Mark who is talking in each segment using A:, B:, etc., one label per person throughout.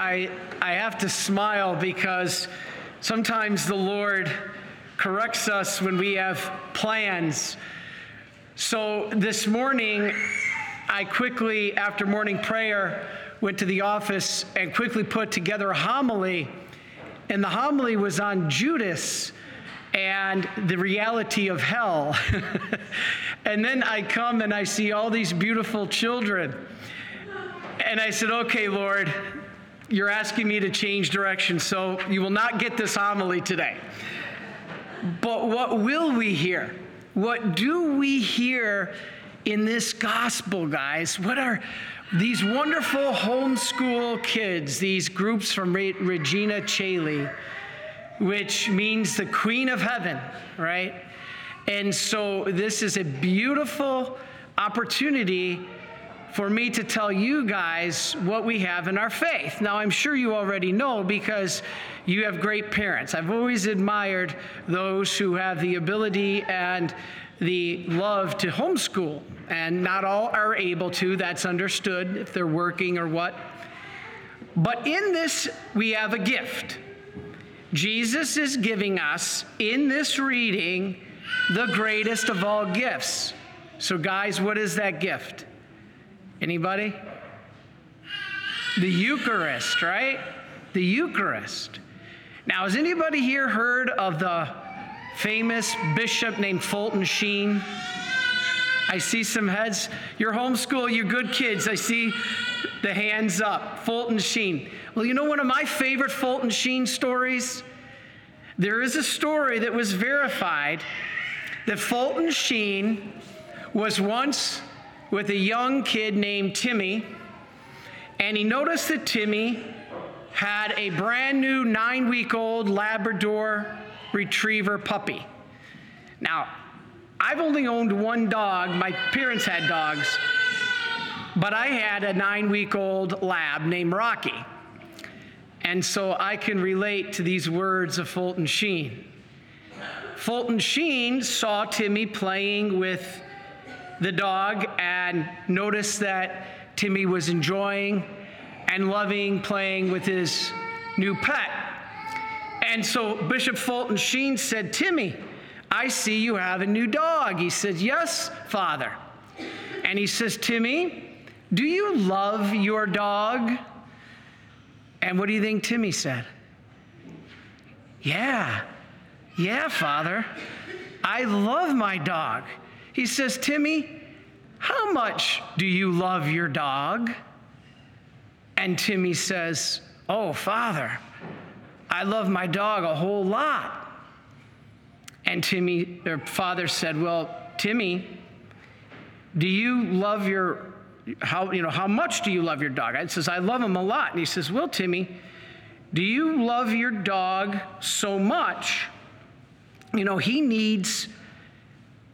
A: I, I have to smile because sometimes the Lord corrects us when we have plans. So this morning, I quickly, after morning prayer, went to the office and quickly put together a homily. And the homily was on Judas and the reality of hell. and then I come and I see all these beautiful children. And I said, okay, Lord, you're asking me to change direction, so you will not get this homily today. But what will we hear? What do we hear in this gospel, guys? What are these wonderful homeschool kids, these groups from Regina Caeli? which means the Queen of Heaven, right? And so this is a beautiful opportunity for me to tell you guys what we have in our faith. Now, I'm sure you already know because you have great parents. I've always admired those who have the ability and the love to homeschool, and not all are able to. That's understood if they're working or what. But in this, we have a gift. Jesus is giving us in this reading the greatest of all gifts. So guys, what is that gift? Anybody? The Eucharist, right? The Eucharist. Now, has anybody here heard of the famous bishop named Fulton Sheen? I see some heads. Your homeschool, you good kids. I see the hands up. Fulton Sheen. Well, you know one of my favorite Fulton Sheen stories? There is a story that was verified that Fulton Sheen was once with a young kid named Timmy, and he noticed that Timmy had a brand new nine week old Labrador retriever puppy. Now, I've only owned one dog. My parents had dogs. But I had a nine week old lab named Rocky. And so I can relate to these words of Fulton Sheen. Fulton Sheen saw Timmy playing with the dog and noticed that Timmy was enjoying and loving playing with his new pet. And so Bishop Fulton Sheen said, Timmy, I see you have a new dog. He said, Yes, Father. And he says, Timmy, do you love your dog? And what do you think Timmy said? Yeah, yeah, Father. I love my dog. He says, Timmy, how much do you love your dog? And Timmy says, Oh, Father, I love my dog a whole lot. And Timmy, their father said, Well, Timmy, do you love your how, you know, how much do you love your dog? I says, I love him a lot. And he says, Well, Timmy, do you love your dog so much? You know, he needs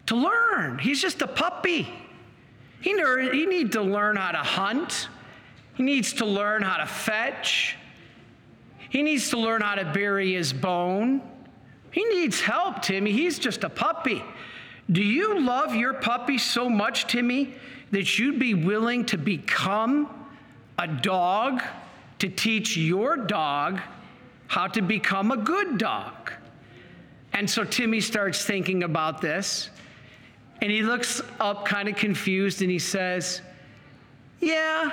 A: to learn. He's just a puppy. He, he needs to learn how to hunt. He needs to learn how to fetch. He needs to learn how to bury his bone. He needs help, Timmy. He's just a puppy. Do you love your puppy so much, Timmy, that you'd be willing to become a dog to teach your dog how to become a good dog. And so Timmy starts thinking about this, and he looks up kind of confused and he says, Yeah,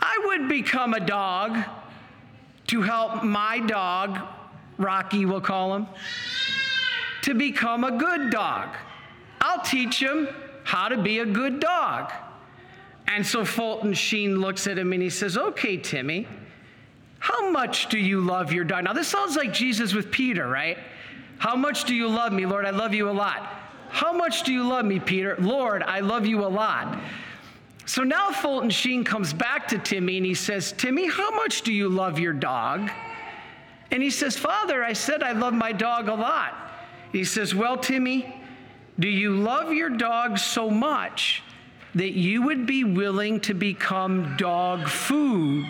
A: I would become a dog to help my dog, Rocky, we'll call him, to become a good dog. I'll teach him how to be a good dog. And so Fulton Sheen looks at him and he says, Okay, Timmy, how much do you love your dog? Now, this sounds like Jesus with Peter, right? How much do you love me, Lord? I love you a lot. How much do you love me, Peter? Lord, I love you a lot. So now Fulton Sheen comes back to Timmy and he says, Timmy, how much do you love your dog? And he says, Father, I said I love my dog a lot. He says, Well, Timmy, do you love your dog so much that you would be willing to become dog food?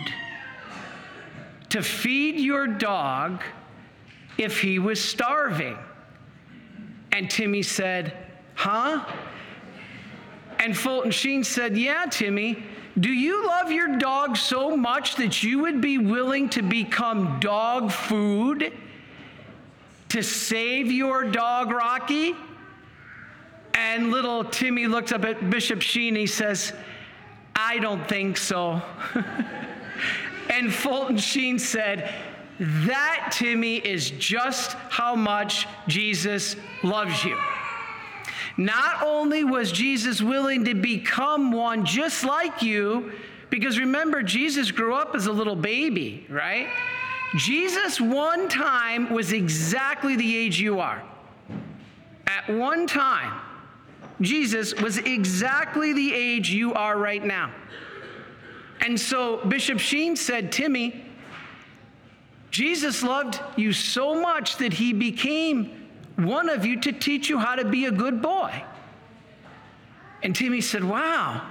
A: To feed your dog if he was starving? And Timmy said, Huh? And Fulton Sheen said, Yeah, Timmy, Do you love your dog so much that you would be willing to become dog food to save your dog, Rocky? And little Timmy looks up at Bishop Sheen and he says, I don't think so. and Fulton Sheen said, That, Timmy, is just how much Jesus loves you. Not only was Jesus willing to become one just like you, because remember, Jesus grew up as a little baby, right? Jesus, one time, was exactly the age you are. At one time, Jesus was exactly the age you are right now. And so Bishop Sheen said, Timmy, Jesus loved you so much that he became one of you to teach you how to be a good boy. And Timmy said, Wow.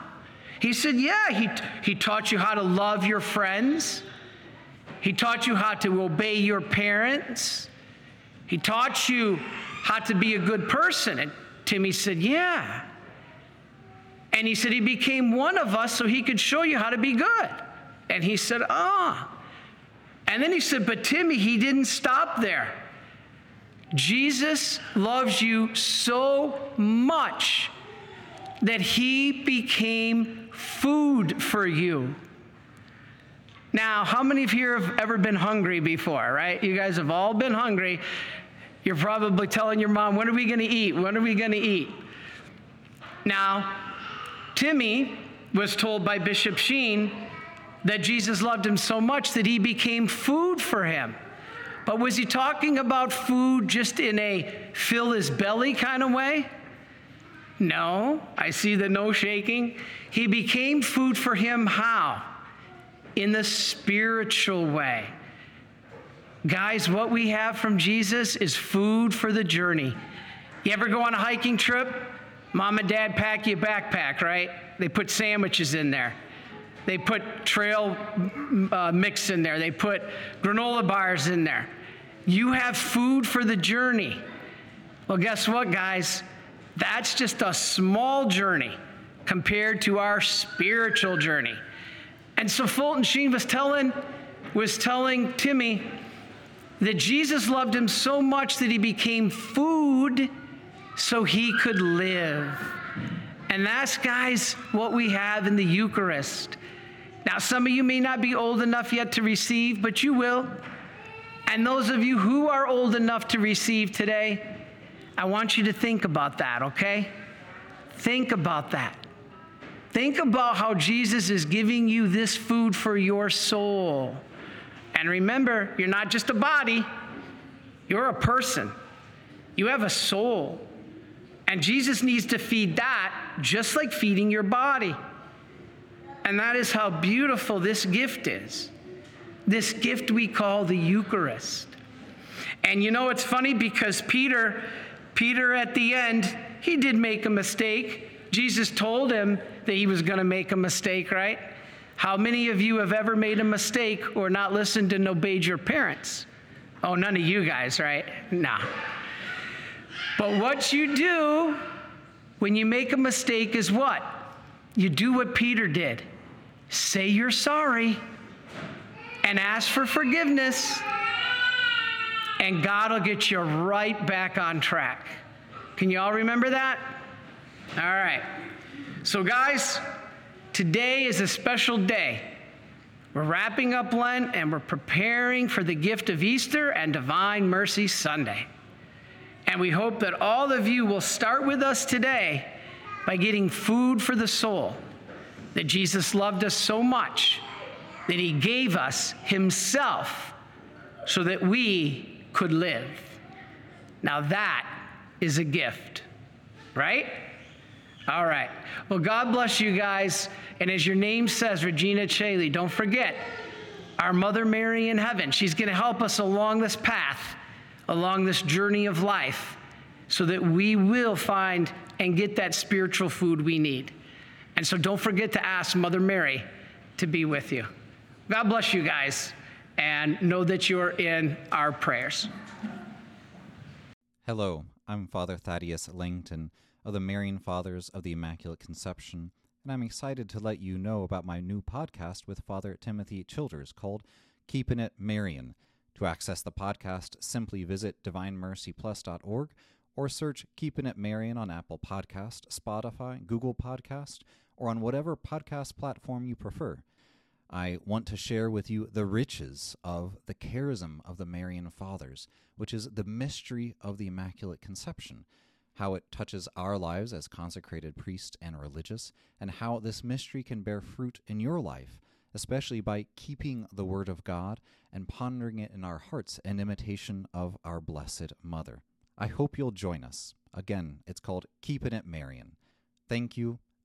A: He said, Yeah, he, he taught you how to love your friends. He taught you how to obey your parents. He taught you how to be a good person. And Timmy said, Yeah. And he said, He became one of us so he could show you how to be good. And he said, Ah. And then he said, But Timmy, he didn't stop there. Jesus loves you so much that he became food for you. Now, how many of you have ever been hungry before, right? You guys have all been hungry. You're probably telling your mom, when are we going to eat? When are we going to eat? Now, Timmy was told by Bishop Sheen that Jesus loved him so much that he became food for him. But was he talking about food just in a fill his belly kind of way? No, I see the no shaking. He became food for him how? In the spiritual way. Guys, what we have from Jesus is food for the journey. You ever go on a hiking trip? Mom and dad pack you a backpack, right? They put sandwiches in there. They put trail uh, mix in there. They put granola bars in there. You have food for the journey. Well, guess what, guys? That's just a small journey compared to our spiritual journey. And so Fulton Sheen was telling, was telling Timmy that Jesus loved him so much that he became food so he could live. And that's, guys, what we have in the Eucharist. Now, some of you may not be old enough yet to receive, but you will. And those of you who are old enough to receive today, I want you to think about that, okay? Think about that. Think about how Jesus is giving you this food for your soul. And remember, you're not just a body, you're a person. You have a soul. And Jesus needs to feed that just like feeding your body. And that is how beautiful this gift is. This gift we call the Eucharist. And you know, it's funny because Peter, Peter at the end, he did make a mistake. Jesus told him that he was going to make a mistake, right? How many of you have ever made a mistake or not listened and obeyed your parents? Oh, none of you guys, right? Nah. But what you do when you make a mistake is what? You do what Peter did say you're sorry and ask for forgiveness, and God will get you right back on track. Can you all remember that? All right. So, guys, today is a special day. We're wrapping up Lent and we're preparing for the gift of Easter and Divine Mercy Sunday. And we hope that all of you will start with us today by getting food for the soul. That Jesus loved us so much that he gave us himself so that we could live. Now that is a gift, right? All right. Well, God bless you guys. And as your name says, Regina Caeli, don't forget our Mother Mary in heaven. She's going to help us along this path, along this journey of life, so that we will find and get that spiritual food we need. And so don't forget to ask Mother Mary to be with you. God bless you guys, and know that you're in our prayers.
B: Hello, I'm Father Thaddaeus Lancton of the Marian Fathers of the Immaculate Conception and I'm excited to let you know about my new podcast with Father Timothy Childers called Keeping It Marian. To access the podcast, simply visit divinemercyplus.org or search Keeping It Marian on Apple Podcast, Spotify, Google Podcast, or on whatever podcast platform you prefer. I want to share with you the riches of the charism of the Marian Fathers, which is the mystery of the Immaculate Conception, how it touches our lives as consecrated priests and religious, and how this mystery can bear fruit in your life, especially by keeping the Word of God and pondering it in our hearts in imitation of our Blessed Mother. I hope you'll join us. Again, it's called Keeping It Marian. Thank you,